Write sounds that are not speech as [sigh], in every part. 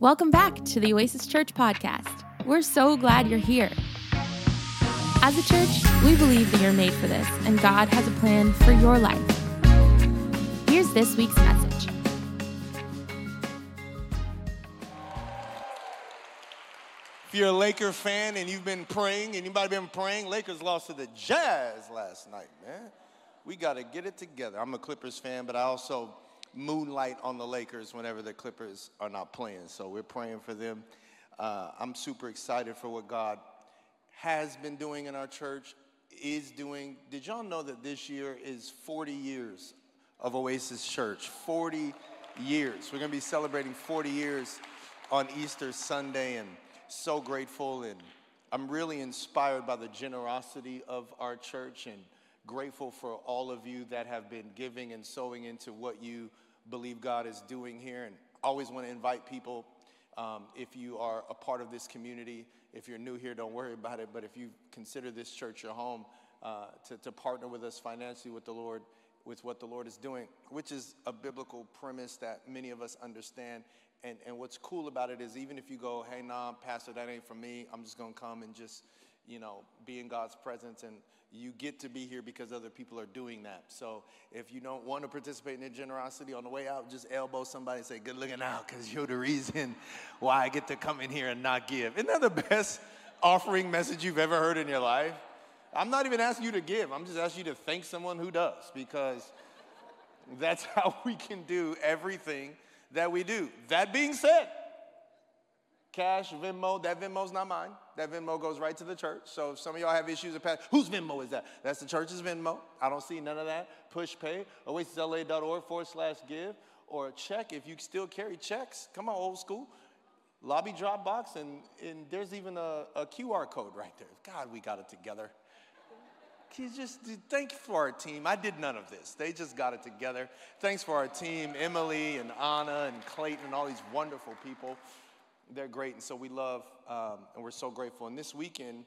Welcome back to the Oasis Church podcast. We're so glad you're here. As a church, we believe that you're made for this, and God has a plan for your life. Here's this week's message. If you're a Laker fan and you've been praying, anybody been praying? Lakers lost to the Jazz last night, man. We got to get it together. I'm a Clippers fan, but I also moonlight on the Lakers whenever the Clippers are not playing. So we're praying for them. Uh, I'm super excited for what God has been doing in our church, is doing. Did y'all know that this year is 40 years of Oasis Church? 40 years. We're going to be celebrating 40 years on Easter Sunday and so grateful and I'm really inspired by the generosity of our church and grateful for all of you that have been giving and sowing into what you believe God is doing here. And always want to invite people um, if you are a part of this community. If you're new here, don't worry about it. But if you consider this church your home, uh, to, to partner with us financially with the Lord, with what the Lord is doing, which is a biblical premise that many of us understand. And, and what's cool about it is even if you go, hey, nah, Pastor, that ain't for me, I'm just going to come and just, you know, be in God's presence and you get to be here because other people are doing that. So if you don't want to participate in the generosity on the way out, just elbow somebody and say, Good looking out, because you're the reason why I get to come in here and not give. Isn't that the best offering message you've ever heard in your life? I'm not even asking you to give, I'm just asking you to thank someone who does, because that's [laughs] how we can do everything that we do. That being said, cash, Venmo, that Venmo's not mine. That Venmo goes right to the church. So if some of y'all have issues with past, whose Venmo is that? That's the church's Venmo. I don't see none of that. Pushpay, oasisla.org forward slash give, or a check if you still carry checks. Come on, old school. Lobby drop box, and, and there's even a, a QR code right there. God, we got it together. He's just thank you for our team. I did none of this. They just got it together. Thanks for our team, Emily and Anna and Clayton and all these wonderful people they're great, and so we love um, and we're so grateful. And this weekend,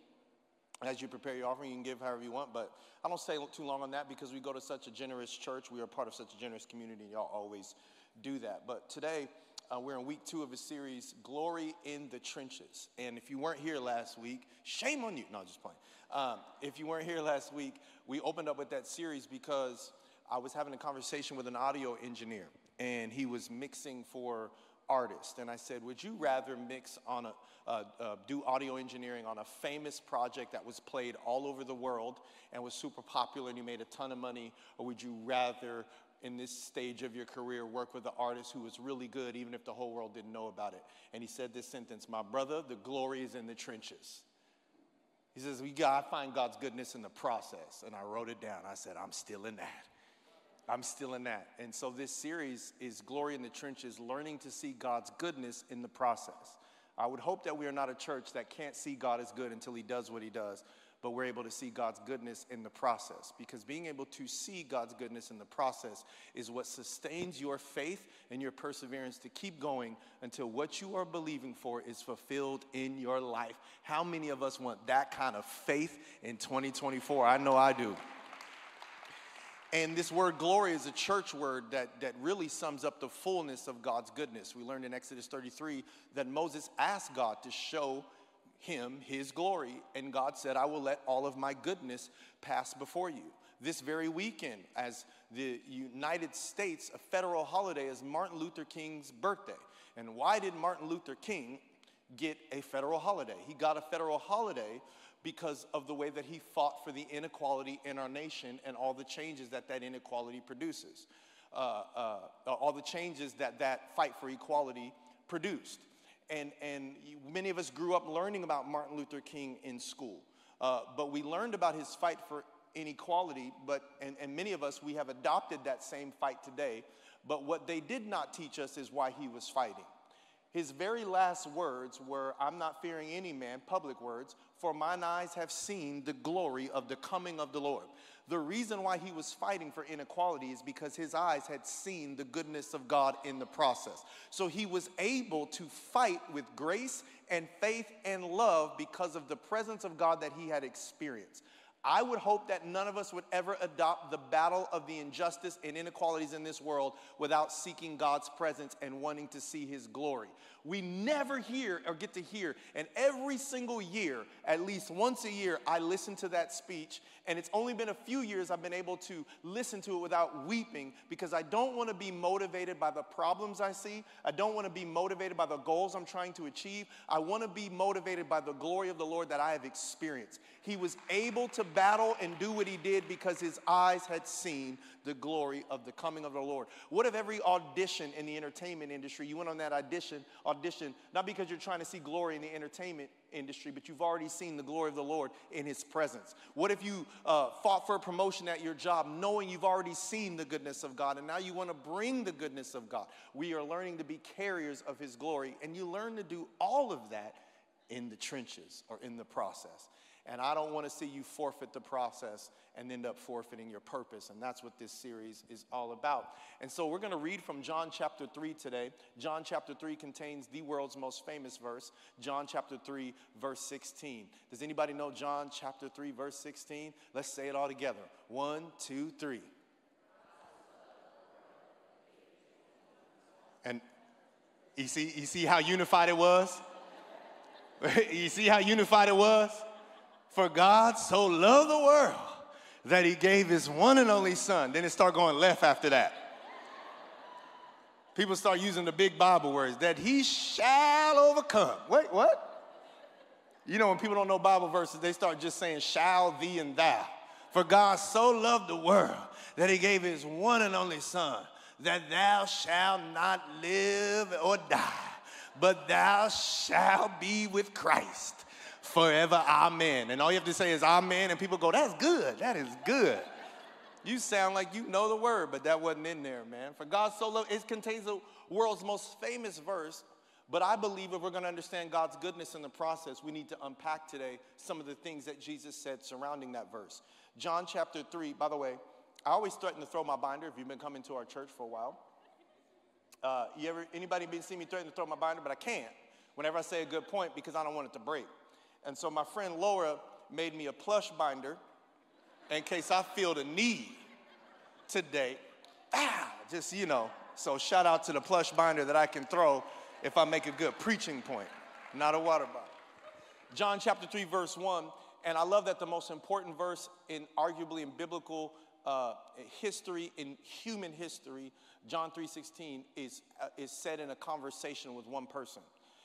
as you prepare your offering, you can give however you want, but I don't stay too long on that because we go to such a generous church. We are part of such a generous community, and y'all always do that. But today, uh, we're in week two of a series, Glory in the Trenches. And if you weren't here last week, shame on you. No, just playing. Um, if you weren't here last week, we opened up with that series because I was having a conversation with an audio engineer, and he was mixing for artist. And I said, Would you rather mix on a, uh, uh, do audio engineering on a famous project that was played all over the world and was super popular and you made a ton of money? Or would you rather, in this stage of your career, work with an artist who was really good, even if the whole world didn't know about it? And he said this sentence My brother, the glory is in the trenches. He says, We got to find God's goodness in the process. And I wrote it down. I said, I'm still in that. I'm still in that. And so this series is Glory in the Trenches, learning to see God's goodness in the process. I would hope that we are not a church that can't see God as good until He does what He does, but we're able to see God's goodness in the process. Because being able to see God's goodness in the process is what sustains your faith and your perseverance to keep going until what you are believing for is fulfilled in your life. How many of us want that kind of faith in 2024? I know I do. And this word glory is a church word that, that really sums up the fullness of God's goodness. We learned in Exodus 33 that Moses asked God to show him his glory, and God said, I will let all of my goodness pass before you. This very weekend, as the United States, a federal holiday is Martin Luther King's birthday. And why did Martin Luther King get a federal holiday? He got a federal holiday because of the way that he fought for the inequality in our nation and all the changes that that inequality produces, uh, uh, all the changes that that fight for equality produced. And, and many of us grew up learning about Martin Luther King in school, uh, but we learned about his fight for inequality, but, and, and many of us, we have adopted that same fight today, but what they did not teach us is why he was fighting. His very last words were, I'm not fearing any man, public words, for mine eyes have seen the glory of the coming of the Lord. The reason why he was fighting for inequality is because his eyes had seen the goodness of God in the process. So he was able to fight with grace and faith and love because of the presence of God that he had experienced. I would hope that none of us would ever adopt the battle of the injustice and inequalities in this world without seeking God's presence and wanting to see His glory. We never hear or get to hear, and every single year, at least once a year, I listen to that speech, and it's only been a few years I've been able to listen to it without weeping because I don't want to be motivated by the problems I see. I don't want to be motivated by the goals I'm trying to achieve. I want to be motivated by the glory of the Lord that I have experienced. He was able to battle and do what he did because his eyes had seen the glory of the coming of the Lord. What if every audition in the entertainment industry, you went on that audition, not because you're trying to see glory in the entertainment industry, but you've already seen the glory of the Lord in his presence? What if you uh, fought for a promotion at your job knowing you've already seen the goodness of God and now you want to bring the goodness of God? We are learning to be carriers of his glory, and you learn to do all of that in the trenches or in the process. And I don't want to see you forfeit the process and end up forfeiting your purpose. And that's what this series is all about. And so we're going to read from John chapter 3 today. John chapter 3 contains the world's most famous verse, John chapter 3, verse 16. Does anybody know John chapter 3, verse 16? Let's say it all together. One, two, three. And you see, you see how unified it was? [laughs] you see how unified it was? For God so loved the world that he gave his one and only son. Then it start going left after that. People start using the big Bible words that he shall overcome. Wait, what? You know, when people don't know Bible verses, they start just saying shall, thee, and thou. For God so loved the world that he gave his one and only son, that thou shalt not live or die, but thou shalt be with Christ forever. Amen. And all you have to say is amen, and people go, that's good. That is good. You sound like you know the word, but that wasn't in there, man. For God so loved, it contains the world's most famous verse. But I believe if we're going to understand God's goodness in the process, we need to unpack today some of the things that Jesus said surrounding that verse. John chapter 3, by the way, I always threaten to throw my binder if you've been coming to our church for a while. Uh, you ever, anybody been see me threaten to throw my binder? But I can't whenever I say a good point because I don't want it to break. And so my friend Laura made me a plush binder in case I feel the need today. Ah, just, you know. So shout out to the plush binder that I can throw if I make a good preaching point, not a water bottle. John chapter 3, verse 1. And I love that the most important verse in arguably in biblical uh, history, in human history, John 3.16, is, uh, is said in a conversation with one person.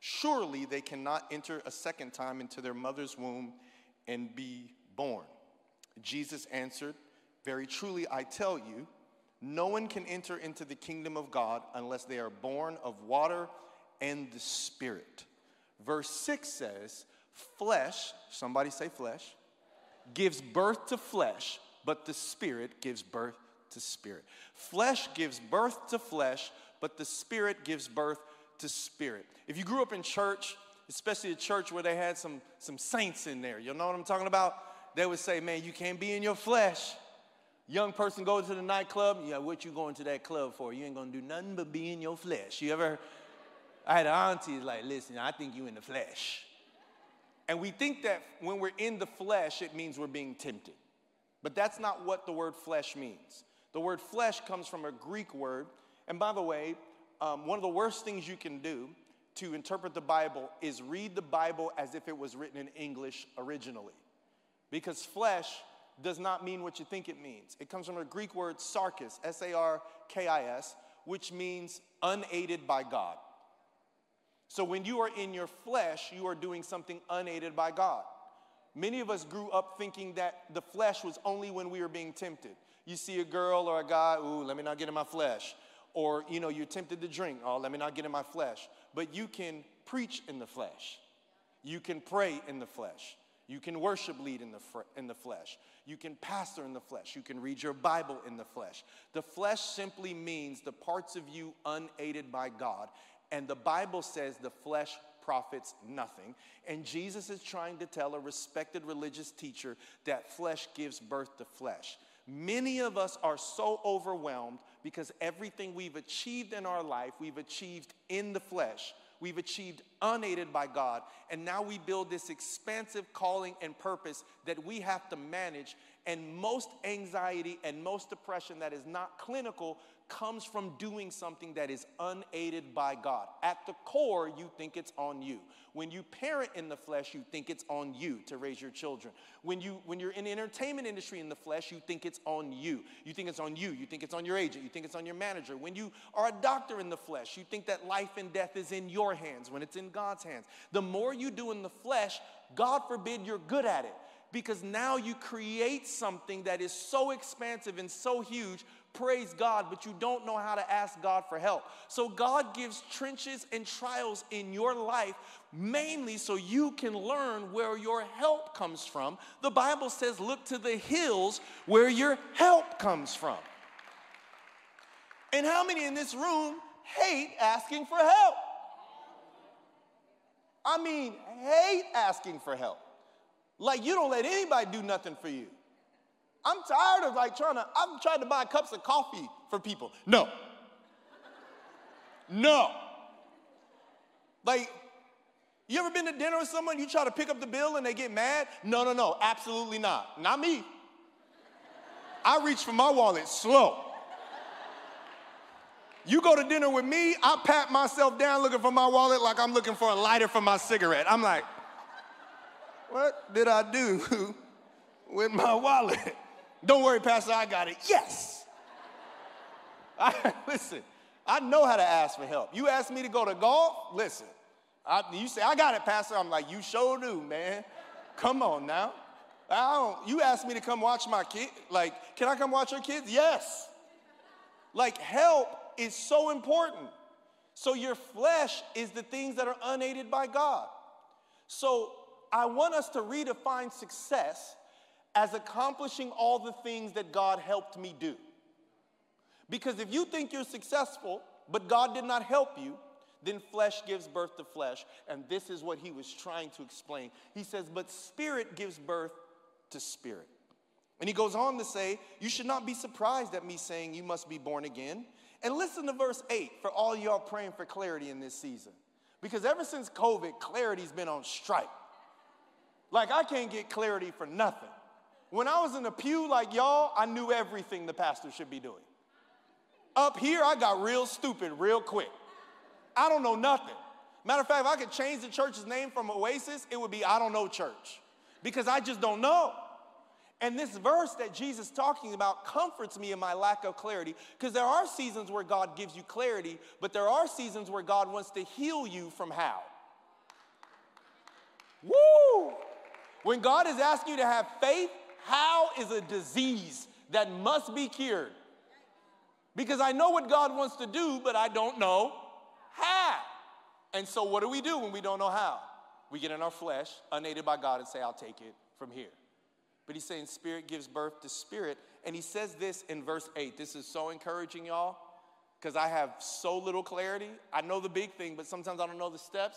Surely they cannot enter a second time into their mother's womb and be born. Jesus answered, Very truly, I tell you, no one can enter into the kingdom of God unless they are born of water and the Spirit. Verse 6 says, Flesh, somebody say flesh, gives birth to flesh, but the Spirit gives birth to spirit. Flesh gives birth to flesh, but the Spirit gives birth to spirit. If you grew up in church, especially a church where they had some, some saints in there, you know what I'm talking about? They would say, man, you can't be in your flesh. Young person goes to the nightclub, yeah, what you going to that club for? You ain't gonna do nothing but be in your flesh. You ever, I had an auntie like, listen, I think you in the flesh. And we think that when we're in the flesh, it means we're being tempted. But that's not what the word flesh means. The word flesh comes from a Greek word. And by the way, um, one of the worst things you can do to interpret the Bible is read the Bible as if it was written in English originally. Because flesh does not mean what you think it means. It comes from a Greek word sarkis, S A R K I S, which means unaided by God. So when you are in your flesh, you are doing something unaided by God. Many of us grew up thinking that the flesh was only when we were being tempted. You see a girl or a guy, ooh, let me not get in my flesh or you know you're tempted to drink oh let me not get in my flesh but you can preach in the flesh you can pray in the flesh You can worship lead in the, fr- in the flesh. You can pastor in the flesh. You can read your Bible in the flesh. The flesh simply means the parts of you unaided by God. And the Bible says the flesh profits nothing. And Jesus is trying to tell a respected religious teacher that flesh gives birth to flesh. Many of us are so overwhelmed because everything we've achieved in our life, we've achieved in the flesh. We've achieved unaided by God. And now we build this expansive calling and purpose that we have to manage. And most anxiety and most depression that is not clinical comes from doing something that is unaided by God. At the core, you think it's on you. When you parent in the flesh, you think it's on you to raise your children. When, you, when you're in the entertainment industry in the flesh, you think it's on you. You think it's on you. You think it's on your agent. You think it's on your manager. When you are a doctor in the flesh, you think that life and death is in your hands when it's in God's hands. The more you do in the flesh, God forbid you're good at it because now you create something that is so expansive and so huge praise God, but you don't know how to ask God for help. So God gives trenches and trials in your life mainly so you can learn where your help comes from. The Bible says, look to the hills where your help comes from. And how many in this room hate asking for help? I mean, hate asking for help. Like you don't let anybody do nothing for you. I'm tired of like trying to, I'm trying to buy cups of coffee for people. No. No. Like, you ever been to dinner with someone, you try to pick up the bill and they get mad? No, no, no, absolutely not. Not me. I reach for my wallet slow. You go to dinner with me, I pat myself down looking for my wallet like I'm looking for a lighter for my cigarette. I'm like, what did I do [laughs] with my wallet? Don't worry, Pastor, I got it. Yes. I, [laughs] listen, I know how to ask for help. You ask me to go to golf, listen. I, you say, I got it, Pastor. I'm like, you sure do, man. Come on now. I don't, you asked me to come watch my kid. Like, can I come watch your kids? Yes. Like, help is so important. So, your flesh is the things that are unaided by God. So, I want us to redefine success as accomplishing all the things that God helped me do. Because if you think you're successful, but God did not help you, then flesh gives birth to flesh. And this is what he was trying to explain. He says, But spirit gives birth to spirit. And he goes on to say, You should not be surprised at me saying you must be born again. And listen to verse 8 for all y'all praying for clarity in this season. Because ever since COVID, clarity's been on strike. Like I can't get clarity for nothing. When I was in the pew like y'all, I knew everything the pastor should be doing. Up here, I got real stupid real quick. I don't know nothing. Matter of fact, if I could change the church's name from Oasis, it would be I don't know church because I just don't know. And this verse that Jesus is talking about comforts me in my lack of clarity because there are seasons where God gives you clarity, but there are seasons where God wants to heal you from how. Woo! When God is asking you to have faith, how is a disease that must be cured? Because I know what God wants to do, but I don't know how. And so, what do we do when we don't know how? We get in our flesh, unaided by God, and say, I'll take it from here. But he's saying spirit gives birth to spirit. And he says this in verse 8. This is so encouraging, y'all, because I have so little clarity. I know the big thing, but sometimes I don't know the steps.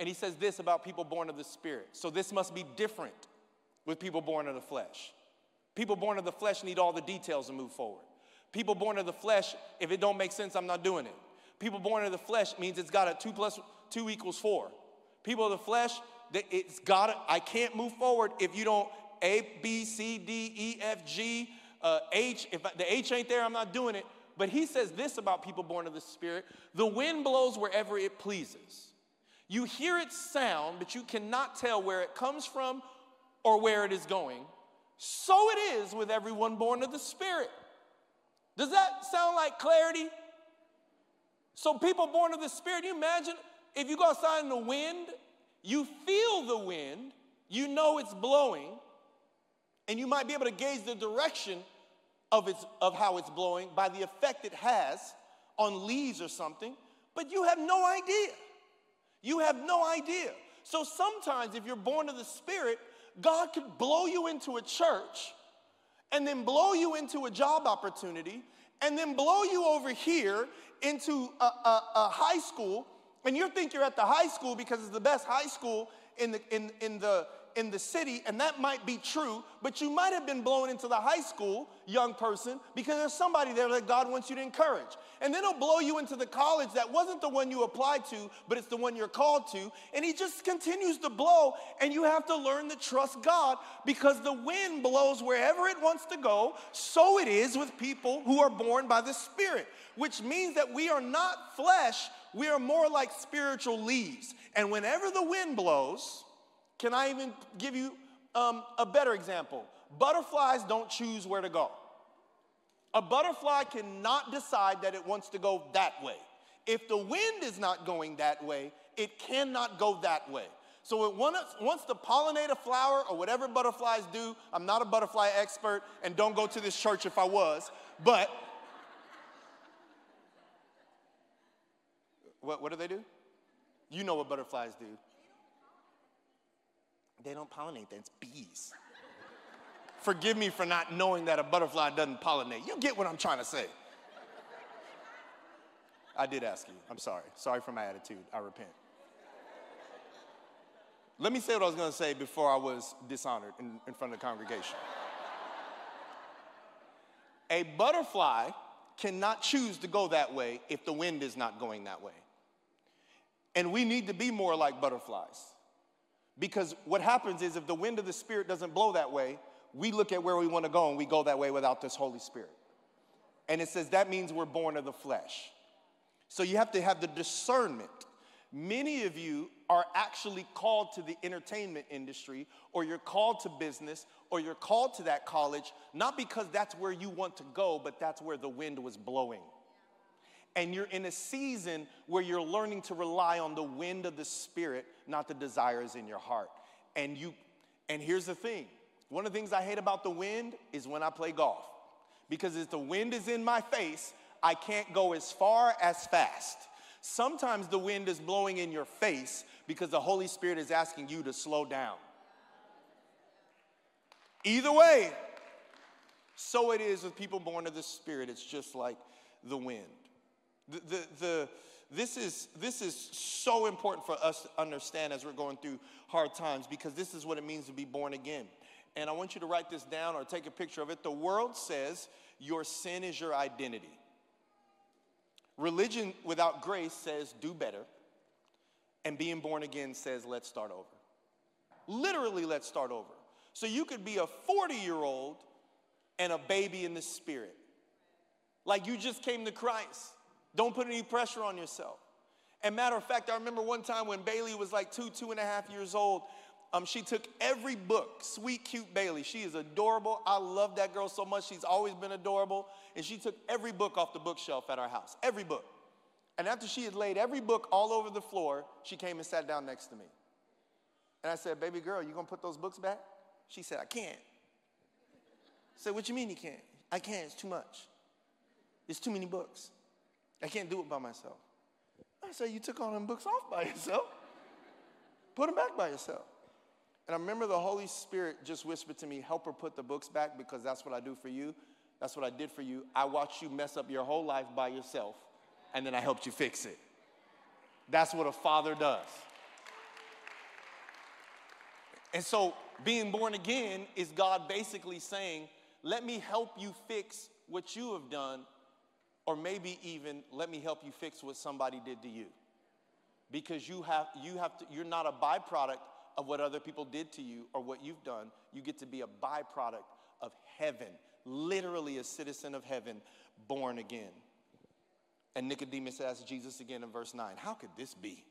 And he says this about people born of the spirit. So this must be different with people born of the flesh. People born of the flesh need all the details to move forward. People born of the flesh, if it don't make sense, I'm not doing it. People born of the flesh means it's got a two plus two equals four. People of the flesh, it's got I can't move forward if you don't A, B, C, D, E, F, G, uh, H. If the H ain't there, I'm not doing it. But he says this about people born of the Spirit the wind blows wherever it pleases. You hear its sound, but you cannot tell where it comes from or where it is going, so it is with everyone born of the Spirit. Does that sound like clarity? So, people born of the Spirit, you imagine if you go outside in the wind, you feel the wind, you know it's blowing, and you might be able to gauge the direction of, its, of how it's blowing by the effect it has on leaves or something, but you have no idea. You have no idea. So sometimes, if you're born of the Spirit, God could blow you into a church and then blow you into a job opportunity and then blow you over here into a, a, a high school. And you think you're at the high school because it's the best high school in the, in, in the, in the city, and that might be true, but you might have been blown into the high school, young person, because there's somebody there that God wants you to encourage. And then he'll blow you into the college that wasn't the one you applied to, but it's the one you're called to. And he just continues to blow, and you have to learn to trust God because the wind blows wherever it wants to go. So it is with people who are born by the Spirit, which means that we are not flesh, we are more like spiritual leaves. And whenever the wind blows, can I even give you um, a better example? Butterflies don't choose where to go. A butterfly cannot decide that it wants to go that way. If the wind is not going that way, it cannot go that way. So it wants to pollinate a flower or whatever butterflies do. I'm not a butterfly expert and don't go to this church if I was, but what, what do they do? You know what butterflies do. They don't pollinate, it's bees. Forgive me for not knowing that a butterfly doesn't pollinate. You get what I'm trying to say. I did ask you. I'm sorry. Sorry for my attitude. I repent. Let me say what I was going to say before I was dishonored in, in front of the congregation. A butterfly cannot choose to go that way if the wind is not going that way. And we need to be more like butterflies. Because what happens is if the wind of the Spirit doesn't blow that way, we look at where we want to go and we go that way without this Holy Spirit. And it says that means we're born of the flesh. So you have to have the discernment. Many of you are actually called to the entertainment industry, or you're called to business, or you're called to that college, not because that's where you want to go, but that's where the wind was blowing and you're in a season where you're learning to rely on the wind of the spirit not the desires in your heart. And you and here's the thing. One of the things i hate about the wind is when i play golf. Because if the wind is in my face i can't go as far as fast. Sometimes the wind is blowing in your face because the holy spirit is asking you to slow down. Either way so it is with people born of the spirit. It's just like the wind the, the, this, is, this is so important for us to understand as we're going through hard times because this is what it means to be born again. And I want you to write this down or take a picture of it. The world says your sin is your identity. Religion without grace says do better. And being born again says let's start over. Literally, let's start over. So you could be a 40 year old and a baby in the spirit. Like you just came to Christ. Don't put any pressure on yourself. And matter of fact, I remember one time when Bailey was like two, two and a half years old, um, she took every book, sweet, cute Bailey. She is adorable. I love that girl so much. She's always been adorable. And she took every book off the bookshelf at our house, every book. And after she had laid every book all over the floor, she came and sat down next to me. And I said, Baby girl, you gonna put those books back? She said, I can't. I said, What you mean you can't? I can't, it's too much. It's too many books. I can't do it by myself. I said, You took all them books off by yourself. Put them back by yourself. And I remember the Holy Spirit just whispered to me, Help her put the books back because that's what I do for you. That's what I did for you. I watched you mess up your whole life by yourself, and then I helped you fix it. That's what a father does. And so, being born again is God basically saying, Let me help you fix what you have done or maybe even let me help you fix what somebody did to you. Because you have, you have to, you're not a byproduct of what other people did to you or what you've done. You get to be a byproduct of heaven, literally a citizen of heaven, born again. And Nicodemus asked Jesus again in verse 9, How could this be?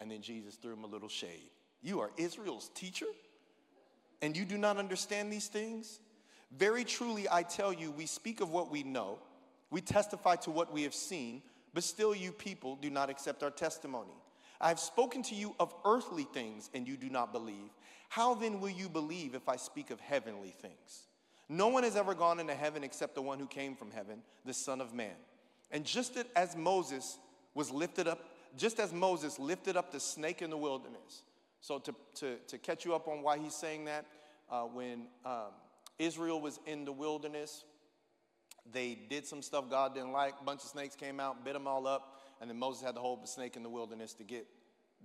And then Jesus threw him a little shade. You are Israel's teacher, and you do not understand these things? Very truly, I tell you, we speak of what we know we testify to what we have seen, but still you people do not accept our testimony. I have spoken to you of earthly things, and you do not believe. How then will you believe if I speak of heavenly things? No one has ever gone into heaven except the one who came from heaven, the Son of Man. And just as Moses was lifted up, just as Moses lifted up the snake in the wilderness, So, to, to, to catch you up on why he's saying that, uh, when um, Israel was in the wilderness, they did some stuff God didn't like. A bunch of snakes came out, bit them all up, and then Moses had to hold the snake in the wilderness to get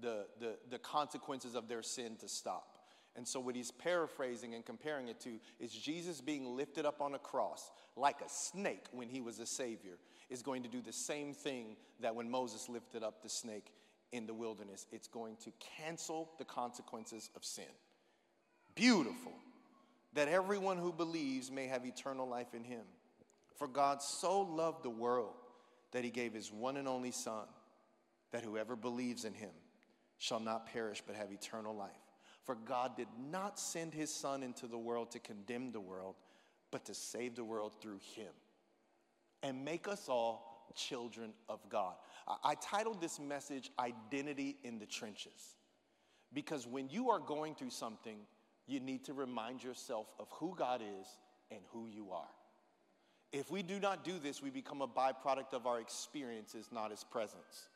the, the, the consequences of their sin to stop. And so, what he's paraphrasing and comparing it to is Jesus being lifted up on a cross like a snake when he was a savior is going to do the same thing that when Moses lifted up the snake in the wilderness. It's going to cancel the consequences of sin. Beautiful. That everyone who believes may have eternal life in him. For God so loved the world that he gave his one and only Son, that whoever believes in him shall not perish but have eternal life. For God did not send his Son into the world to condemn the world, but to save the world through him and make us all children of God. I titled this message Identity in the Trenches because when you are going through something, you need to remind yourself of who God is and who you are. If we do not do this, we become a byproduct of our experiences, not his presence.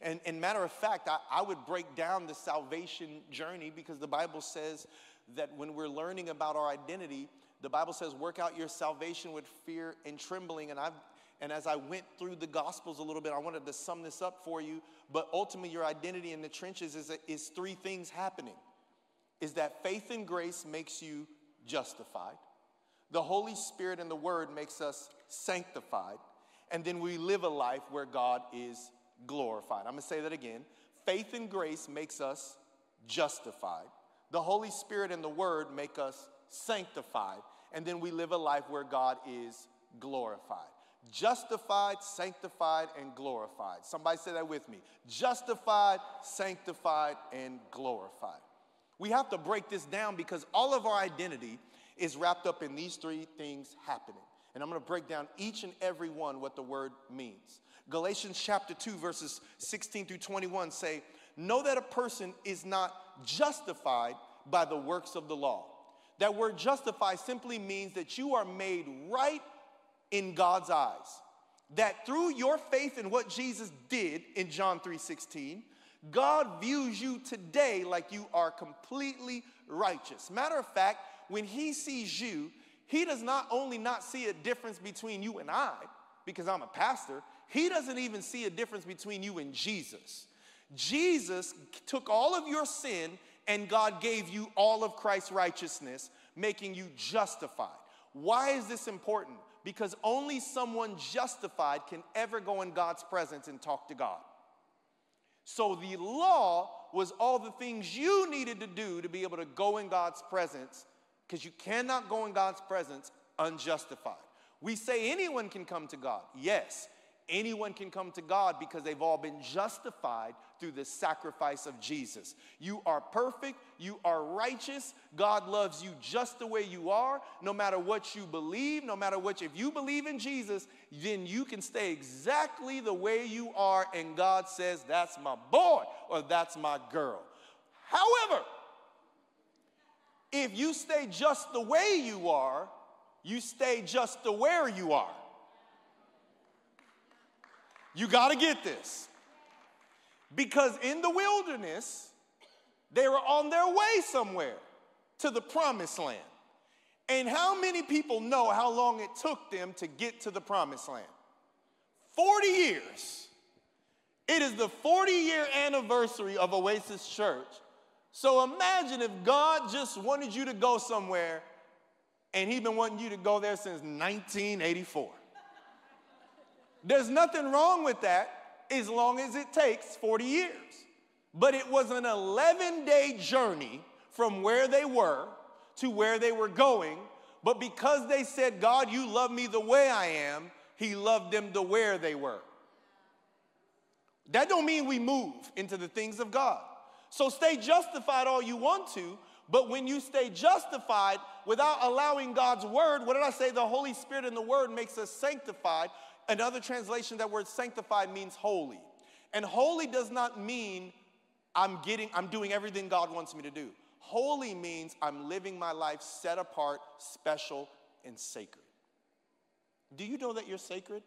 And, and matter of fact, I, I would break down the salvation journey because the Bible says that when we're learning about our identity, the Bible says, work out your salvation with fear and trembling. And I've and as I went through the Gospels a little bit, I wanted to sum this up for you. But ultimately, your identity in the trenches is, is three things happening is that faith and grace makes you justified, the Holy Spirit and the Word makes us sanctified, and then we live a life where God is glorified. I'm gonna say that again. Faith and grace makes us justified. The Holy Spirit and the Word make us sanctified, and then we live a life where God is glorified justified, sanctified, and glorified. Somebody say that with me. Justified, sanctified, and glorified. We have to break this down because all of our identity is wrapped up in these three things happening. And I'm going to break down each and every one what the word means. Galatians chapter 2, verses 16 through 21 say, Know that a person is not justified by the works of the law. That word justify simply means that you are made right in God's eyes. That through your faith in what Jesus did in John 3:16, God views you today like you are completely righteous. Matter of fact, when he sees you, he does not only not see a difference between you and I, because I'm a pastor, he doesn't even see a difference between you and Jesus. Jesus took all of your sin and God gave you all of Christ's righteousness, making you justified. Why is this important? because only someone justified can ever go in God's presence and talk to God. So the law was all the things you needed to do to be able to go in God's presence because you cannot go in God's presence unjustified. We say anyone can come to God. Yes, anyone can come to God because they've all been justified through the sacrifice of Jesus. You are perfect, you are righteous. God loves you just the way you are, no matter what you believe, no matter what if you believe in Jesus, then you can stay exactly the way you are and God says that's my boy or that's my girl. However, if you stay just the way you are, you stay just the where you are. You got to get this. Because in the wilderness, they were on their way somewhere to the promised land. And how many people know how long it took them to get to the promised land? 40 years. It is the 40 year anniversary of Oasis Church. So imagine if God just wanted you to go somewhere and He'd been wanting you to go there since 1984. There's nothing wrong with that as long as it takes 40 years. But it was an 11 day journey from where they were to where they were going. But because they said, God, you love me the way I am, he loved them the where they were. That don't mean we move into the things of God. So stay justified all you want to, but when you stay justified without allowing God's word, what did I say? The Holy Spirit and the word makes us sanctified. Another translation, that word sanctified means holy. And holy does not mean I'm getting, I'm doing everything God wants me to do. Holy means I'm living my life set apart, special, and sacred. Do you know that you're sacred?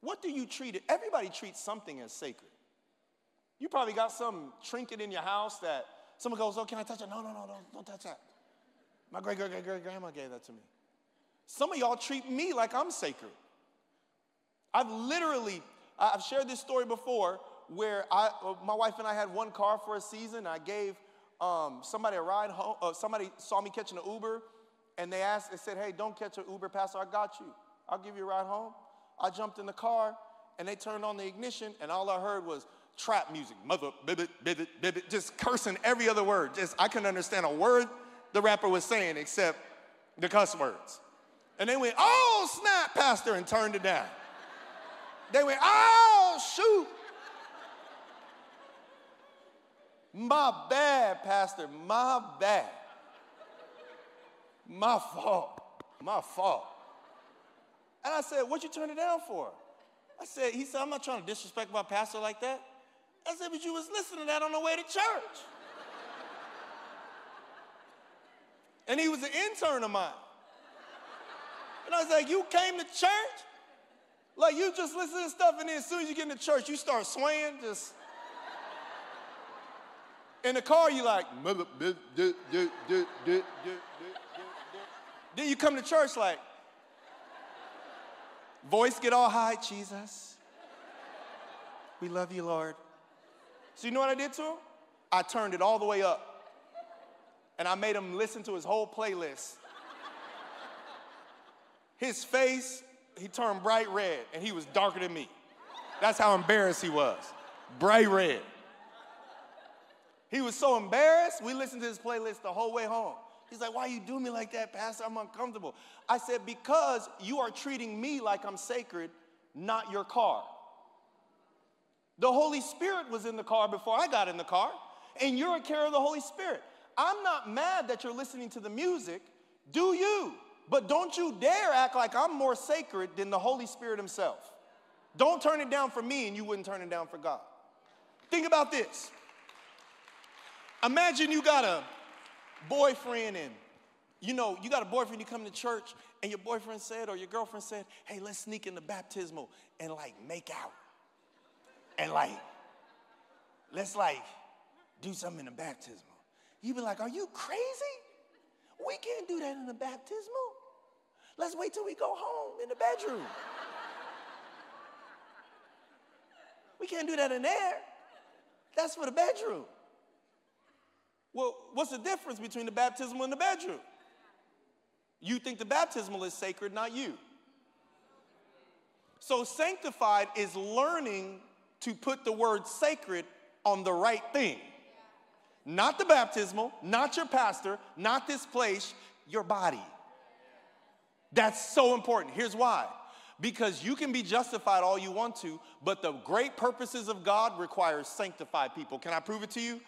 What do you treat it? Everybody treats something as sacred. You probably got some trinket in your house that someone goes, Oh, can I touch it? No, no, no, don't, don't touch that. My great great great great grandma gave that to me. Some of y'all treat me like I'm sacred. I've literally, I've shared this story before where I, my wife and I had one car for a season. I gave um, somebody a ride home. Uh, somebody saw me catching an Uber, and they asked, they said, "Hey, don't catch an Uber, Pastor. I got you. I'll give you a ride home." I jumped in the car, and they turned on the ignition, and all I heard was trap music, mother, bibbit, bibbit, bibbit, just cursing every other word. Just I couldn't understand a word the rapper was saying except the cuss words. And they went, "Oh snap, Pastor," and turned it down. They went, "Oh shoot." My bad, Pastor, my bad. My fault, my fault. And I said, What you turn it down for? I said, He said, I'm not trying to disrespect my pastor like that. I said, But you was listening to that on the way to church. and he was an intern of mine. And I was like, You came to church? Like you just listen to stuff, and then as soon as you get into church, you start swaying, just. In the car, you like, then you come to church like, voice get all high, Jesus. We love you, Lord. So you know what I did to him? I turned it all the way up. And I made him listen to his whole playlist. His face, he turned bright red, and he was darker than me. That's how embarrassed he was. Bright red. He was so embarrassed, we listened to his playlist the whole way home. He's like, Why you do me like that, Pastor? I'm uncomfortable. I said, Because you are treating me like I'm sacred, not your car. The Holy Spirit was in the car before I got in the car, and you're a carrier of the Holy Spirit. I'm not mad that you're listening to the music. Do you? But don't you dare act like I'm more sacred than the Holy Spirit Himself. Don't turn it down for me, and you wouldn't turn it down for God. Think about this. Imagine you got a boyfriend and you know, you got a boyfriend, you come to church, and your boyfriend said or your girlfriend said, hey, let's sneak in the baptismal and like make out. And like, let's like do something in the baptismal. You'd be like, are you crazy? We can't do that in the baptismal. Let's wait till we go home in the bedroom. we can't do that in there. That's for the bedroom. Well, what's the difference between the baptismal and the bedroom? You think the baptismal is sacred, not you. So, sanctified is learning to put the word sacred on the right thing. Not the baptismal, not your pastor, not this place, your body. That's so important. Here's why. Because you can be justified all you want to, but the great purposes of God require sanctified people. Can I prove it to you?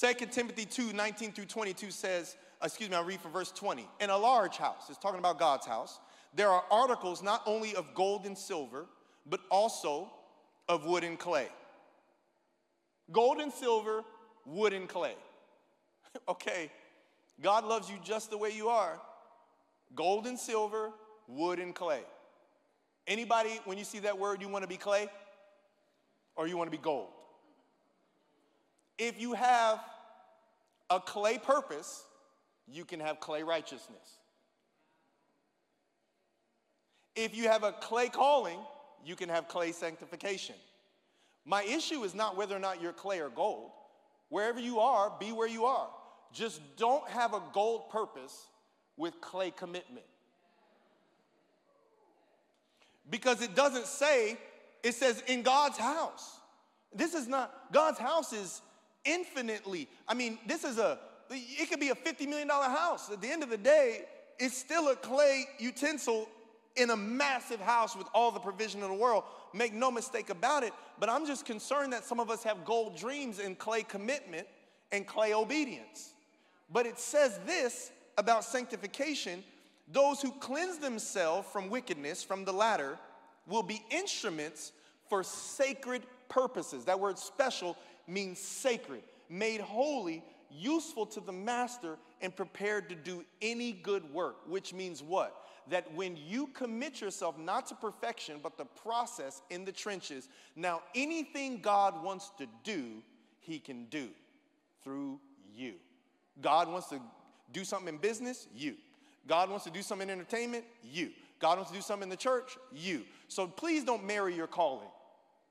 2 Timothy 2 19 through 22 says, excuse me, I'll read from verse 20. In a large house, it's talking about God's house, there are articles not only of gold and silver, but also of wood and clay. Gold and silver, wood and clay. [laughs] okay, God loves you just the way you are. Gold and silver, wood and clay. Anybody, when you see that word, you want to be clay or you want to be gold? If you have a clay purpose, you can have clay righteousness. If you have a clay calling, you can have clay sanctification. My issue is not whether or not you're clay or gold. Wherever you are, be where you are. Just don't have a gold purpose with clay commitment. Because it doesn't say, it says in God's house. This is not, God's house is infinitely. I mean, this is a, it could be a $50 million house. At the end of the day, it's still a clay utensil in a massive house with all the provision in the world. Make no mistake about it. But I'm just concerned that some of us have gold dreams and clay commitment and clay obedience. But it says this about sanctification those who cleanse themselves from wickedness, from the latter, will be instruments for sacred purposes. That word special means sacred, made holy, useful to the master, and prepared to do any good work, which means what? that when you commit yourself not to perfection, but the process in the trenches, now anything God wants to do, He can do through you. God wants to do something in business, you. God wants to do something in entertainment, you. God wants to do something in the church, you. So please don't marry your calling.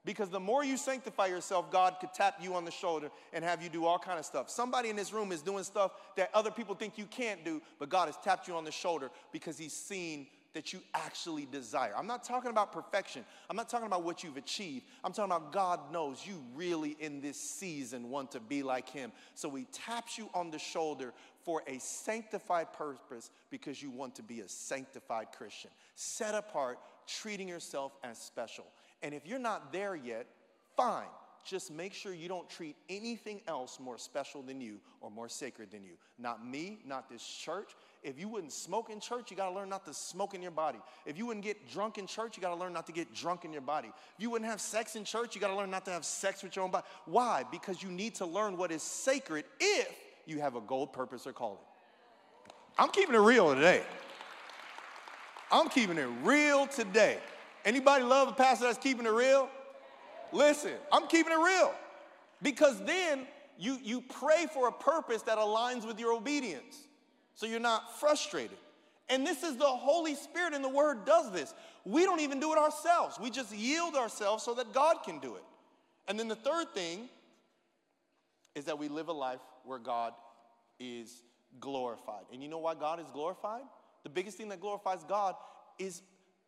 Because the more you sanctify yourself, God could tap you on the shoulder and have you do all kind of stuff. Somebody in this room is doing stuff that other people think you can't do, but God has tapped you on the shoulder because he's seen that you actually desire. I'm not talking about perfection. I'm not talking about what you've achieved. I'm talking about God knows you really in this season want to be like him. So he taps you on the shoulder for a sanctified purpose because you want to be a sanctified Christian. Set apart, treating yourself as special. And if you're not there yet, fine. Just make sure you don't treat anything else more special than you or more sacred than you. Not me, not this church. If you wouldn't smoke in church, you got to learn not to smoke in your body. If you wouldn't get drunk in church, you got to learn not to get drunk in your body. If you wouldn't have sex in church, you got to learn not to have sex with your own body. Why? Because you need to learn what is sacred if you have a gold purpose or calling. I'm keeping it real today. I'm keeping it real today. Anybody love a pastor that's keeping it real? Listen, I'm keeping it real. Because then you, you pray for a purpose that aligns with your obedience. So you're not frustrated. And this is the Holy Spirit in the Word does this. We don't even do it ourselves. We just yield ourselves so that God can do it. And then the third thing is that we live a life where God is glorified. And you know why God is glorified? The biggest thing that glorifies God is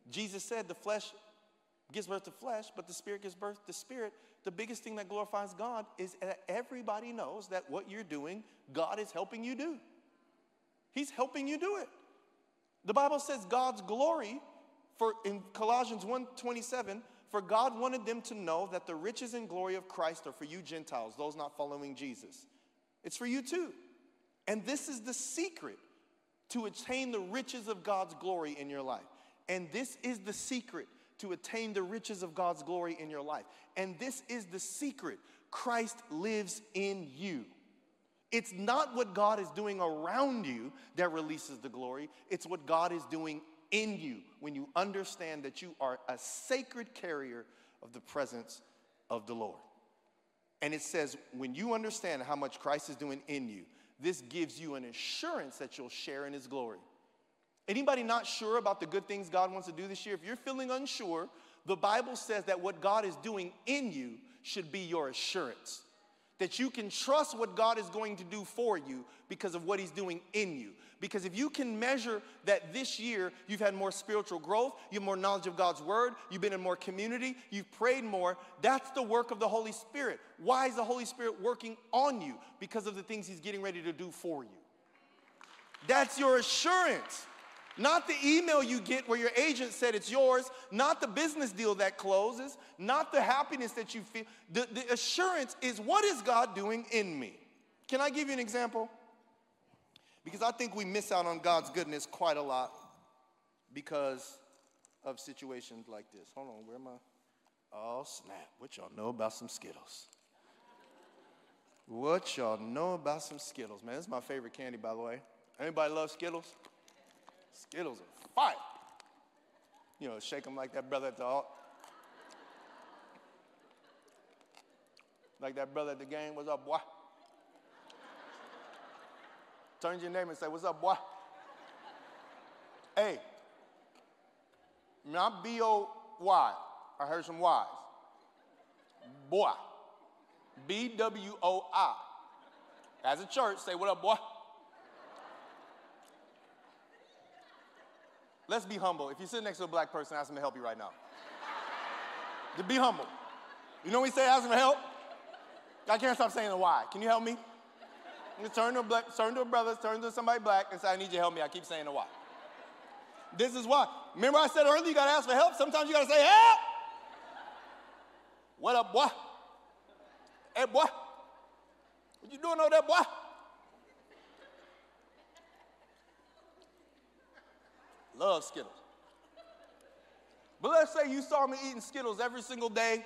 Jesus said the flesh gives birth to flesh, but the spirit gives birth to spirit. The biggest thing that glorifies God is that everybody knows that what you're doing, God is helping you do. He's helping you do it. The Bible says God's glory for in Colossians 1:27, for God wanted them to know that the riches and glory of Christ are for you Gentiles, those not following Jesus. It's for you too. And this is the secret to attain the riches of God's glory in your life. And this is the secret to attain the riches of God's glory in your life. And this is the secret Christ lives in you. It's not what God is doing around you that releases the glory, it's what God is doing in you when you understand that you are a sacred carrier of the presence of the Lord. And it says, when you understand how much Christ is doing in you, this gives you an assurance that you'll share in his glory. Anybody not sure about the good things God wants to do this year? If you're feeling unsure, the Bible says that what God is doing in you should be your assurance. That you can trust what God is going to do for you because of what He's doing in you. Because if you can measure that this year you've had more spiritual growth, you have more knowledge of God's Word, you've been in more community, you've prayed more, that's the work of the Holy Spirit. Why is the Holy Spirit working on you? Because of the things He's getting ready to do for you. That's your assurance. Not the email you get where your agent said it's yours, not the business deal that closes, not the happiness that you feel. The, the assurance is what is God doing in me? Can I give you an example? Because I think we miss out on God's goodness quite a lot because of situations like this. Hold on, where am I? Oh, snap. What y'all know about some Skittles? What y'all know about some Skittles? Man, this is my favorite candy, by the way. Anybody love Skittles? Skittles are fire. You know, shake them like that brother at the altar. Like that brother at the game, what's up, boy? Turn your name and say, what's up, boy? Hey, not B O Y. I heard some Y's. Boy. B W O I. As a church, say, what up, boy? Let's be humble. If you sit next to a black person, ask them to help you right now. [laughs] to be humble. You know when we say ask them for help? I can't stop saying the why. Can you help me? Turn to a black, turn to a brother, turn to somebody black, and say, I need you to help me. I keep saying the why. This is why. Remember I said earlier you gotta ask for help? Sometimes you gotta say, help! What up, boy? Hey, boy. What you doing over there, boy? Love Skittles. But let's say you saw me eating Skittles every single day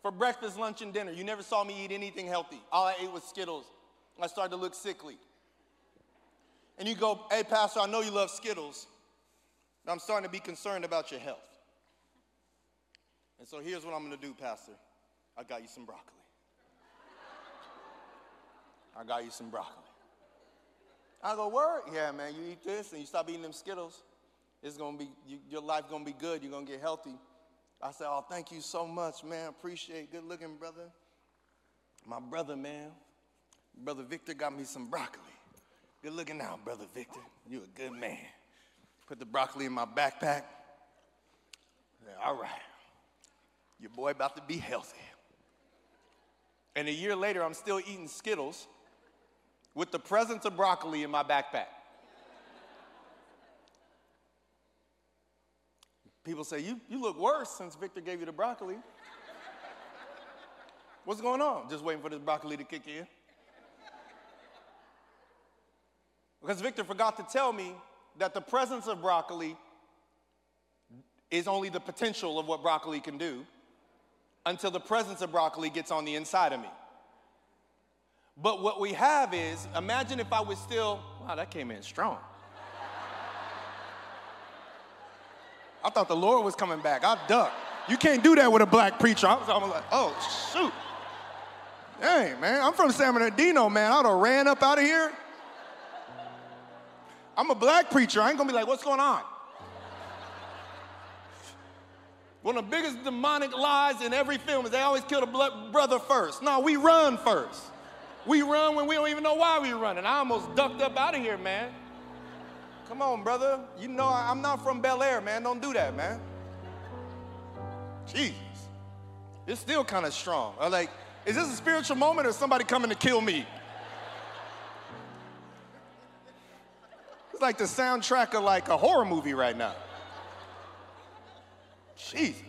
for breakfast, lunch, and dinner. You never saw me eat anything healthy. All I ate was Skittles. I started to look sickly. And you go, hey, Pastor, I know you love Skittles, but I'm starting to be concerned about your health. And so here's what I'm gonna do, Pastor. I got you some broccoli. I got you some broccoli. I go, word? Yeah, man, you eat this and you stop eating them Skittles, it's gonna be, you, your life gonna be good, you're gonna get healthy. I said, oh, thank you so much, man, appreciate Good looking brother. My brother, man, Brother Victor got me some broccoli. Good looking now, Brother Victor. You a good man. Put the broccoli in my backpack. Said, all right, your boy about to be healthy. And a year later, I'm still eating Skittles with the presence of broccoli in my backpack. People say, you, you look worse since Victor gave you the broccoli. What's going on? Just waiting for this broccoli to kick in. Because Victor forgot to tell me that the presence of broccoli is only the potential of what broccoli can do until the presence of broccoli gets on the inside of me. But what we have is imagine if I was still, wow, that came in strong. I thought the Lord was coming back. I ducked. You can't do that with a black preacher. I was, I was like, oh, shoot. Dang, man, I'm from San Bernardino, man. I'd have ran up out of here. I'm a black preacher. I ain't gonna be like, what's going on? One of the biggest demonic lies in every film is they always kill the brother first. No, we run first. We run when we don't even know why we're running. I almost ducked up out of here, man. Come on, brother. You know I'm not from Bel Air, man. Don't do that, man. Jesus. It's still kind of strong. I'm like, is this a spiritual moment or somebody coming to kill me? It's like the soundtrack of like a horror movie right now. Jesus.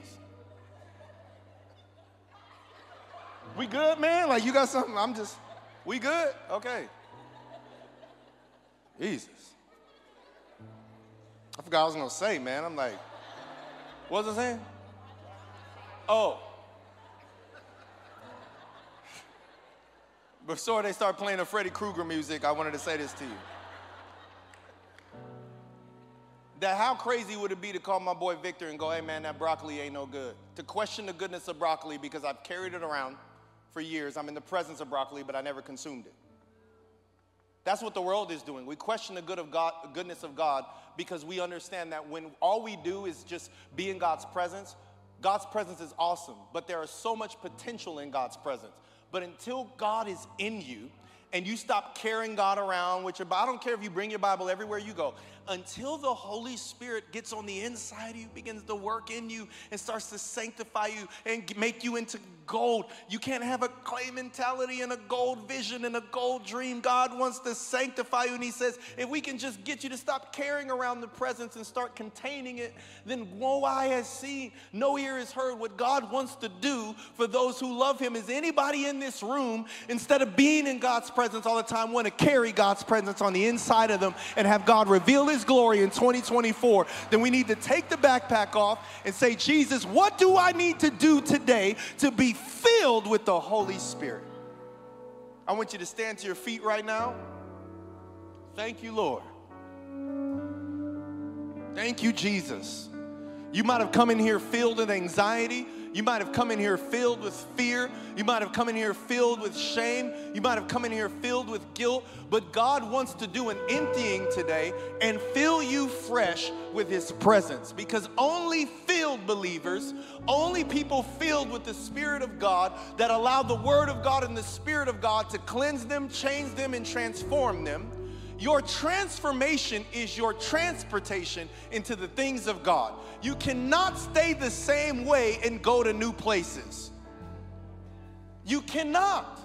We good, man? Like you got something? I'm just, we good? Okay. Jesus. I forgot I was gonna say, man. I'm like, what was I saying? Oh. Before they start playing the Freddy Krueger music, I wanted to say this to you that how crazy would it be to call my boy Victor and go, hey man, that broccoli ain't no good? To question the goodness of broccoli because I've carried it around for years. I'm in the presence of broccoli, but I never consumed it. That's what the world is doing. We question the good of God, goodness of God because we understand that when all we do is just be in God's presence, God's presence is awesome, but there is so much potential in God's presence. But until God is in you, and you stop carrying God around with your I don't care if you bring your Bible everywhere you go until the Holy Spirit gets on the inside of you, begins to work in you, and starts to sanctify you and make you into gold. You can't have a clay mentality and a gold vision and a gold dream. God wants to sanctify you, and He says, if we can just get you to stop carrying around the presence and start containing it, then no eye has seen, no ear has heard. What God wants to do for those who love Him is anybody in this room, instead of being in God's presence all the time, want to carry God's presence on the inside of them and have God reveal His his glory in 2024, then we need to take the backpack off and say, Jesus, what do I need to do today to be filled with the Holy Spirit? I want you to stand to your feet right now. Thank you, Lord. Thank you, Jesus. You might have come in here filled with anxiety. You might have come in here filled with fear. You might have come in here filled with shame. You might have come in here filled with guilt. But God wants to do an emptying today and fill you fresh with His presence because only filled believers, only people filled with the Spirit of God that allow the Word of God and the Spirit of God to cleanse them, change them, and transform them your transformation is your transportation into the things of God. You cannot stay the same way and go to new places. You cannot.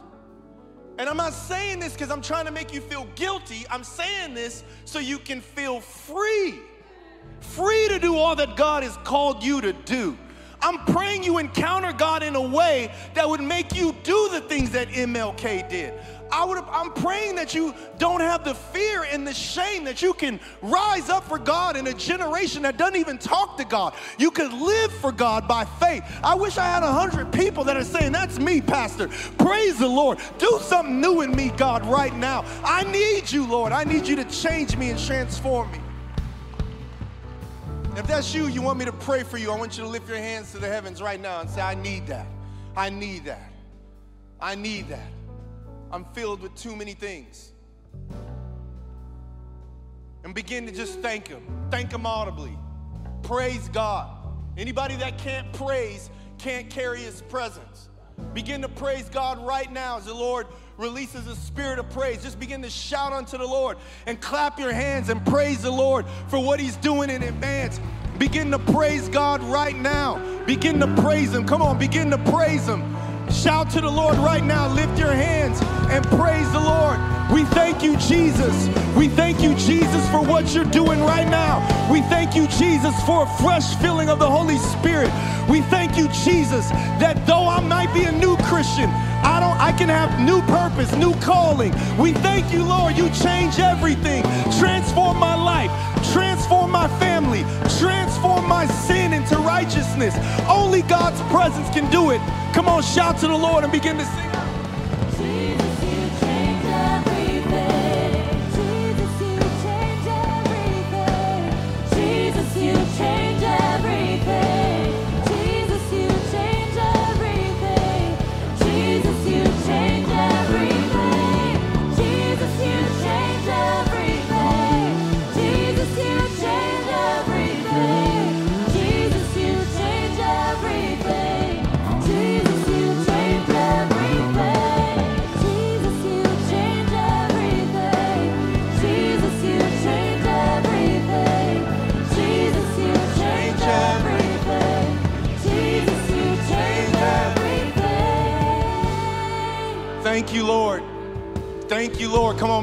And I'm not saying this because I'm trying to make you feel guilty. I'm saying this so you can feel free. Free to do all that God has called you to do. I'm praying you encounter God in a way that would make you do the things that MLK did. I would I'm praying that you don't have the fear and the shame that you can rise up for God in a generation that doesn't even talk to God. You can live for God by faith. I wish I had a hundred people that are saying, That's me, Pastor. Praise the Lord. Do something new in me, God, right now. I need you, Lord. I need you to change me and transform me. If that's you, you want me to pray for you, I want you to lift your hands to the heavens right now and say, I need that. I need that. I need that. I'm filled with too many things. And begin to just thank Him. Thank Him audibly. Praise God. Anybody that can't praise can't carry His presence. Begin to praise God right now as the Lord releases a spirit of praise. Just begin to shout unto the Lord and clap your hands and praise the Lord for what He's doing in advance. Begin to praise God right now. Begin to praise Him. Come on, begin to praise Him. Shout to the Lord right now. Lift your hands and praise the Lord. We thank you, Jesus. We thank you, Jesus, for what you're doing right now. We thank you, Jesus, for a fresh filling of the Holy Spirit. We thank you, Jesus, that though I might be a new Christian, I don't I can have new purpose, new calling. We thank you, Lord. You change everything. Transform my life. Transform my family. Transform my sin into righteousness. Only God's presence can do it. Come on, shout to the Lord and begin to sing.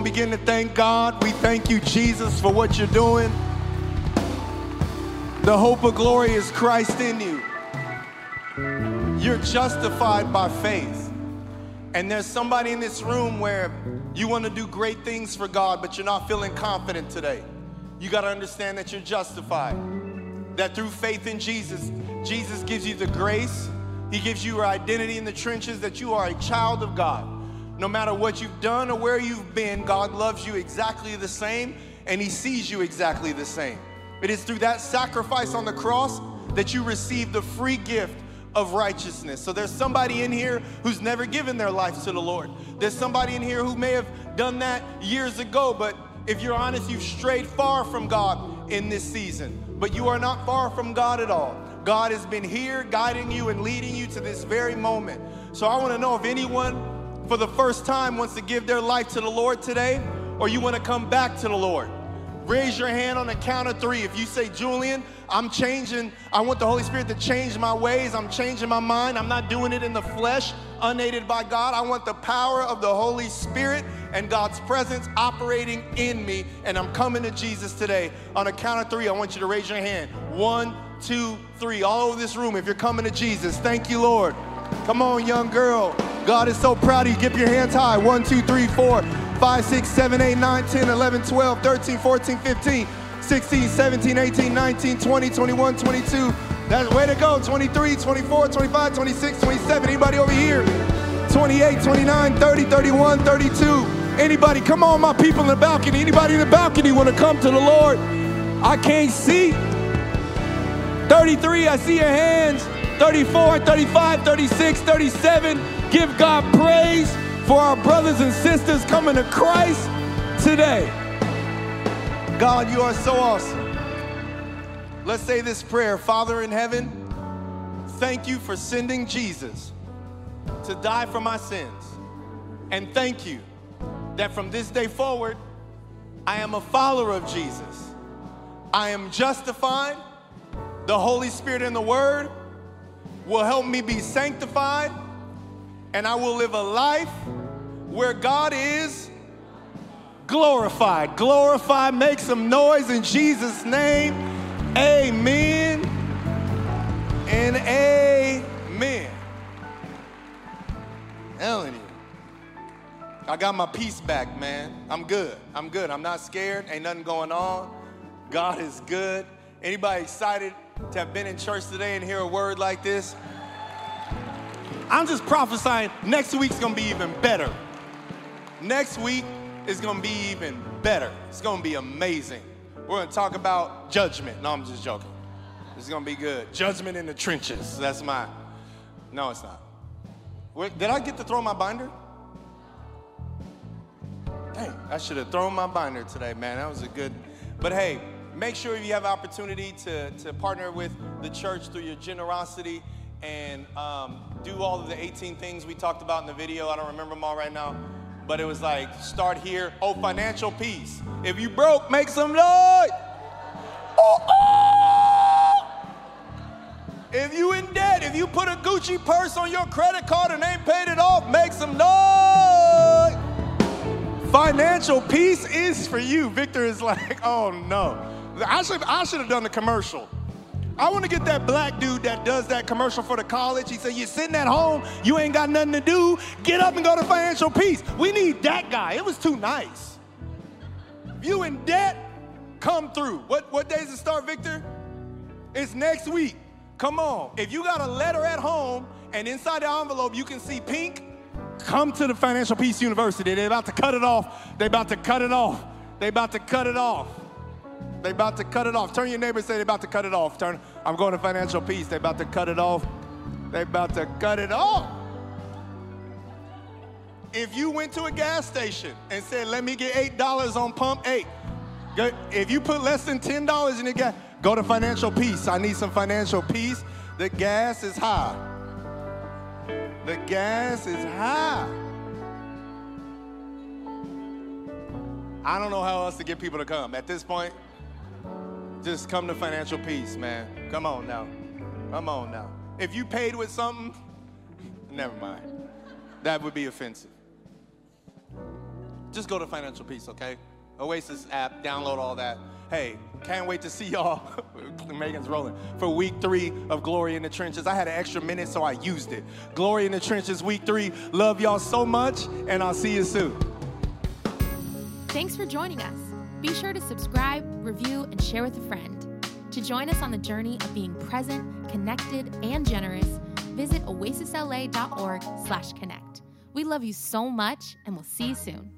On, begin to thank God. We thank you, Jesus, for what you're doing. The hope of glory is Christ in you. You're justified by faith. And there's somebody in this room where you want to do great things for God, but you're not feeling confident today. You got to understand that you're justified. That through faith in Jesus, Jesus gives you the grace, He gives you your identity in the trenches, that you are a child of God. No matter what you've done or where you've been, God loves you exactly the same and He sees you exactly the same. It is through that sacrifice on the cross that you receive the free gift of righteousness. So there's somebody in here who's never given their life to the Lord. There's somebody in here who may have done that years ago, but if you're honest, you've strayed far from God in this season. But you are not far from God at all. God has been here guiding you and leading you to this very moment. So I want to know if anyone for the first time wants to give their life to the Lord today, or you want to come back to the Lord. Raise your hand on the count of three. If you say, Julian, I'm changing, I want the Holy Spirit to change my ways, I'm changing my mind, I'm not doing it in the flesh, unaided by God. I want the power of the Holy Spirit and God's presence operating in me, and I'm coming to Jesus today. On a count of three, I want you to raise your hand. One, two, three. All over this room, if you're coming to Jesus, thank you, Lord. Come on, young girl. God is so proud of you. Give your hands high. One, two, three, four, five, six, seven, eight, nine, 10, 11, 12, 13, 14, 15, 16, 17, 18, 19, 20, 21, 22. That's way to go. 23, 24, 25, 26, 27. Anybody over here? 28, 29, 30, 31, 32. Anybody? Come on, my people in the balcony. Anybody in the balcony want to come to the Lord? I can't see. 33, I see your hands. 34, 35, 36, 37. Give God praise for our brothers and sisters coming to Christ today. God, you are so awesome. Let's say this prayer Father in heaven, thank you for sending Jesus to die for my sins. And thank you that from this day forward, I am a follower of Jesus. I am justified. The Holy Spirit and the Word will help me be sanctified, and I will live a life where God is glorified. Glorified, make some noise in Jesus' name. Amen and amen. Telling you. I got my peace back, man. I'm good. I'm good. I'm not scared. Ain't nothing going on. God is good. Anybody excited to have been in church today and hear a word like this? I'm just prophesying next week's gonna be even better. Next week is gonna be even better. It's gonna be amazing. We're gonna talk about judgment. No, I'm just joking. It's gonna be good. Judgment in the trenches. That's my. No, it's not. Wait, did I get to throw my binder? Dang, I should have thrown my binder today, man. That was a good. But hey, make sure you have opportunity to, to partner with the church through your generosity and um, do all of the 18 things we talked about in the video. I don't remember them all right now, but it was like start here. Oh, financial peace. If you broke, make some noise. Oh, oh. If you in debt, if you put a Gucci purse on your credit card and ain't paid it off, make some noise. Financial peace is for you. Victor is like, [laughs] oh no. I should, I should have done the commercial. I want to get that black dude that does that commercial for the college. He said, You're sitting at home, you ain't got nothing to do. Get up and go to financial peace. We need that guy. It was too nice. If you in debt, come through. What, what days it start, Victor? It's next week. Come on. If you got a letter at home and inside the envelope you can see pink, come to the Financial Peace University. They're about to cut it off. They're about to cut it off. They're about to cut it off. They're about to cut it off. Turn your neighbor and say they're about to cut it off. Turn, I'm going to Financial Peace. They're about to cut it off. They're about to cut it off. If you went to a gas station and said, let me get $8 on pump eight, if you put less than $10 in the gas, go to Financial Peace. I need some financial peace. The gas is high. The gas is high. I don't know how else to get people to come. At this point, just come to financial peace, man. Come on now. Come on now. If you paid with something, never mind. That would be offensive. Just go to financial peace, okay? Oasis app, download all that. Hey, can't wait to see y'all. [laughs] Megan's rolling for week three of Glory in the Trenches. I had an extra minute, so I used it. Glory in the Trenches, week three. Love y'all so much, and I'll see you soon. Thanks for joining us. Be sure to subscribe, review, and share with a friend. To join us on the journey of being present, connected, and generous, visit oasisla.org/connect. We love you so much, and we'll see you soon.